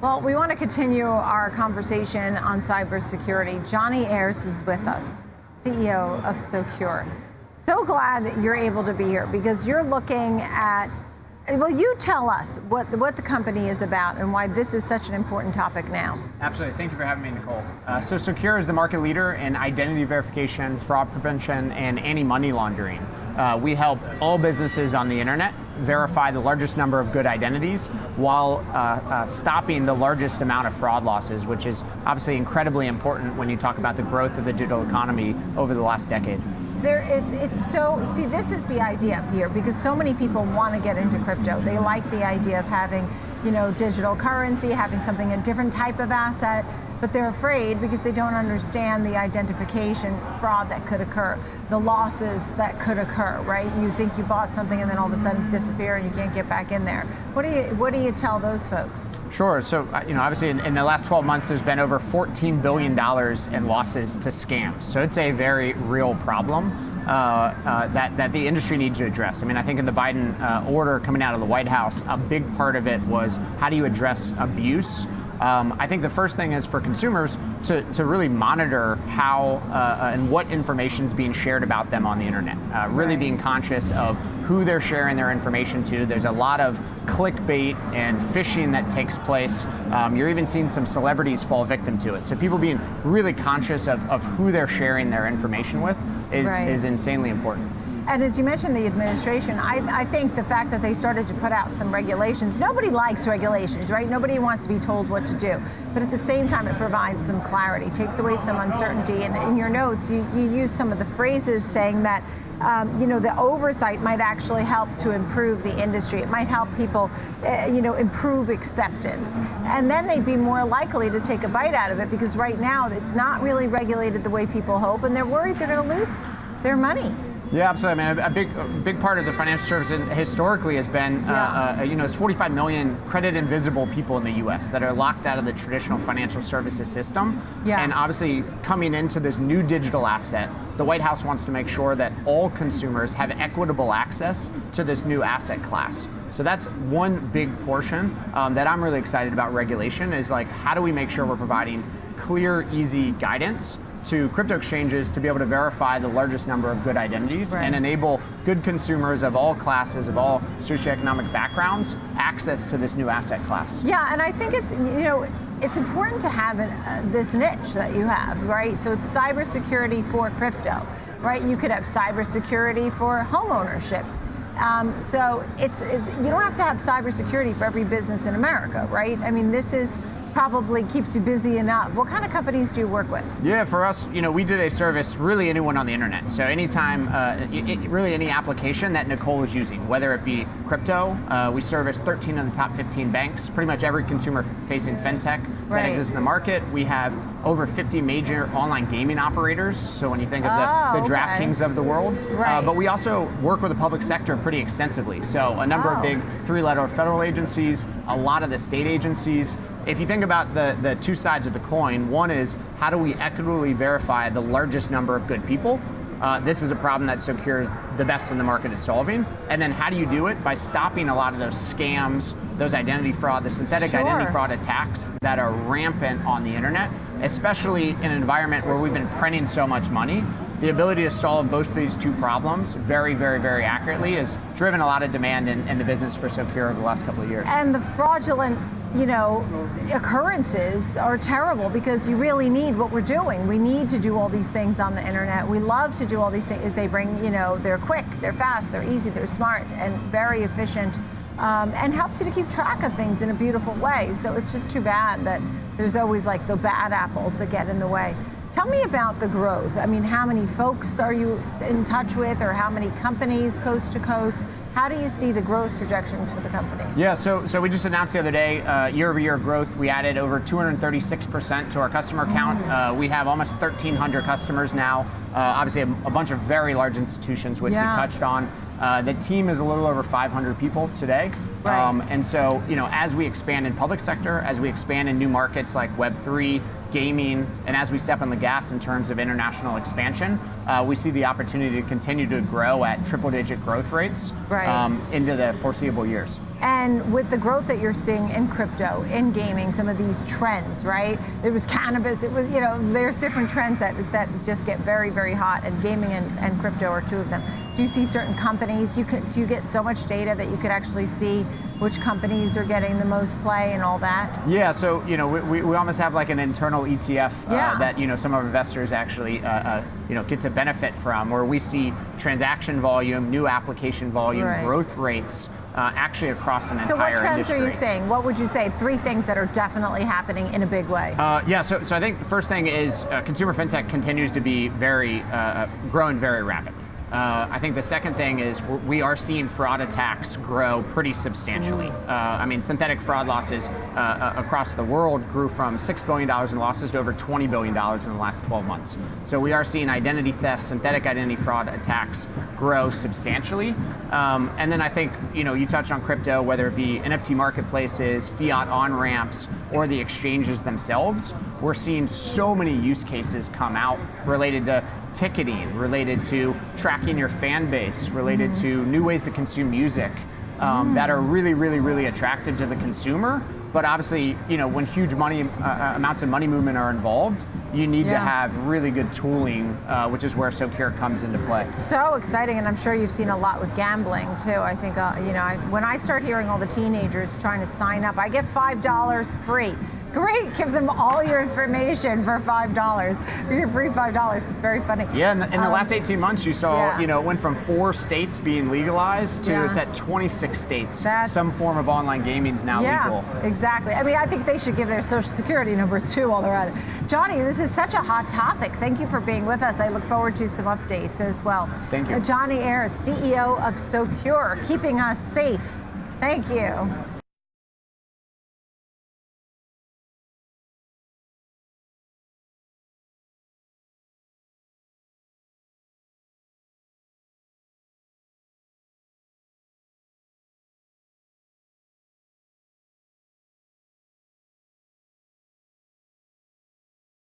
Well, we want to continue our conversation on cybersecurity. Johnny Ayers is with us, CEO of Socure. So glad you're able to be here because you're looking at well, you tell us what what the company is about and why this is such an important topic now. Absolutely. Thank you for having me, Nicole. Uh, so, Socure is the market leader in identity verification, fraud prevention, and anti-money laundering. Uh, we help all businesses on the internet verify the largest number of good identities while uh, uh, stopping the largest amount of fraud losses, which is obviously incredibly important when you talk about the growth of the digital economy over the last decade. There, it's, it's so, see, this is the idea here because so many people want to get into crypto. They like the idea of having, you know, digital currency, having something, a different type of asset, but they're afraid because they don't understand the identification fraud that could occur, the losses that could occur, right? You think you bought something and then all of a sudden disappear and you can't get back in there. What do you, what do you tell those folks? Sure. So, uh, you know, obviously in, in, the last 12 months, there's been over $14 billion in losses to scams. So it's a very real problem. Uh, uh, that, that the industry needs to address. I mean, I think in the Biden uh, order coming out of the White House, a big part of it was how do you address abuse um, I think the first thing is for consumers to, to really monitor how uh, and what information is being shared about them on the internet. Uh, really right. being conscious of who they're sharing their information to. There's a lot of clickbait and phishing that takes place. Um, you're even seeing some celebrities fall victim to it. So people being really conscious of, of who they're sharing their information with is, right. is insanely important. And as you mentioned, the administration, I, I, think the fact that they started to put out some regulations, nobody likes regulations, right? Nobody wants to be told what to do. But at the same time, it provides some clarity, takes away some uncertainty. And in your notes, you, you use some of the phrases saying that. Um, you know, the oversight might actually help to improve the industry. It might help people, uh, you know, improve acceptance. And then they'd be more likely to take a bite out of it because right now it's not really regulated the way people hope, and they're worried they're going to lose their money. Yeah, absolutely. I mean, a big, a big part of the financial service historically has been, uh, yeah. uh, uh, you know, it's 45 million credit invisible people in the U.S. that are locked out of the traditional financial services system. Yeah. And obviously, coming into this new digital asset, the White House wants to make sure that all consumers have equitable access to this new asset class. So that's one big portion um, that I'm really excited about regulation is like, how do we make sure we're providing clear, easy guidance to crypto exchanges to be able to verify the largest number of good identities right. and enable good consumers of all classes, of all socioeconomic backgrounds, access to this new asset class. Yeah, and I think it's, you know, it's important to have an, uh, this niche that you have, right? So it's cybersecurity for crypto, right? You could have cybersecurity for home ownership. Um, so it's, it's you don't have to have cybersecurity for every business in America, right? I mean, this is probably keeps you busy enough. What kind of companies do you work with? Yeah, for us, you know, we did a service really anyone on the internet. So anytime, uh, it, really any application that Nicole is using, whether it be crypto, uh, we service 13 of the top 15 banks, pretty much every consumer-facing fintech right. that exists in the market. We have over 50 major online gaming operators. So when you think of the, oh, the DraftKings of the world, uh, right. uh, but we also work with the public sector pretty extensively. So a number oh. of big three-letter federal agencies, a lot of the state agencies. If you think about the, the two sides of the coin, one is how do we equitably verify the largest number of good people? Uh, this is a problem that Socure's the best in the market at solving. And then how do you do it? By stopping a lot of those scams, those identity fraud, the synthetic sure. identity fraud attacks that are rampant on the internet, especially in an environment where we've been printing so much money. The ability to solve both these two problems very, very, very accurately has driven a lot of demand in, in the business for Socure over the last couple of years. And the fraudulent you know, occurrences are terrible because you really need what we're doing. We need to do all these things on the internet. We love to do all these things. They bring, you know, they're quick, they're fast, they're easy, they're smart, and very efficient, um, and helps you to keep track of things in a beautiful way. So it's just too bad that there's always like the bad apples that get in the way. Tell me about the growth. I mean, how many folks are you in touch with, or how many companies coast to coast? How do you see the growth projections for the company? Yeah, so so we just announced the other day uh, year-over-year growth. We added over 236% to our customer count. Mm. Uh, we have almost 1,300 customers now. Uh, obviously, a, a, bunch of very large institutions, which yeah. we touched on. Uh, the team is a little over 500 people today. Right. and so, you know, as we expand in public sector, as we expand in new markets like Web3, gaming, and as we step on the gas in terms of international expansion, uh, we see the opportunity to continue to grow at triple digit growth rates Right. into the foreseeable years. And with the growth that you're seeing in crypto, in gaming, some of these trends, right? There was cannabis, it was, you know, there's different trends that, that just get very, very hot, and gaming and, and crypto are two of them. Do you see certain companies, you could, do you get so much data that you could actually see which companies are getting the most play and all that? Yeah, so you know we, we, we almost have like an internal ETF uh, Yeah. that you know some of our investors actually uh, uh, you know get to benefit from, where we see transaction volume, new application volume, Right. growth rates uh, actually across an entire industry. So what trends industry. are you saying? What would you say? Three things that are definitely happening in a big way. Uh, yeah, so, so I think the first thing is uh, consumer fintech continues to be very uh, growing very rapidly. Uh, I think the second thing is we're- seeing fraud attacks grow pretty substantially. Uh, I mean, synthetic fraud losses uh, uh, across the world grew from $6 billion in losses to over $20 billion in the last 12 months. So we are seeing identity theft, synthetic identity fraud attacks grow substantially. Um, and then I think, you know, you touched on crypto, whether it be NFT marketplaces, fiat on ramps, or the exchanges themselves. We're seeing so many use cases come out related to ticketing, related to tracking your fan base, related to new ways to consume music um, that are really, really, really attractive to the consumer. But obviously, you know, when huge money uh, amounts of money movement are involved, you need to have really good tooling, uh, which is where Socure comes into play. so exciting, and I'm sure you've seen a lot with gambling too. I think uh, you know I, when I start hearing all the teenagers trying to sign up, I get five dollars free. Great, give them all your information for five dollars for your free five dollars. It's very funny. Yeah, in the, in the Um, last 18 months, you saw, yeah. you know, it went from four states being legalized to Yeah. it's at 26 states. That's- Some form of online gaming is now Yeah, legal. exactly. I mean, I think they should give their social security numbers too while they're at it. Johnny, this is such a hot topic. Thank you for being with us. I look forward to some updates as well. Thank you. Uh, Johnny Ayers, CEO of Socure, keeping us safe. Thank you.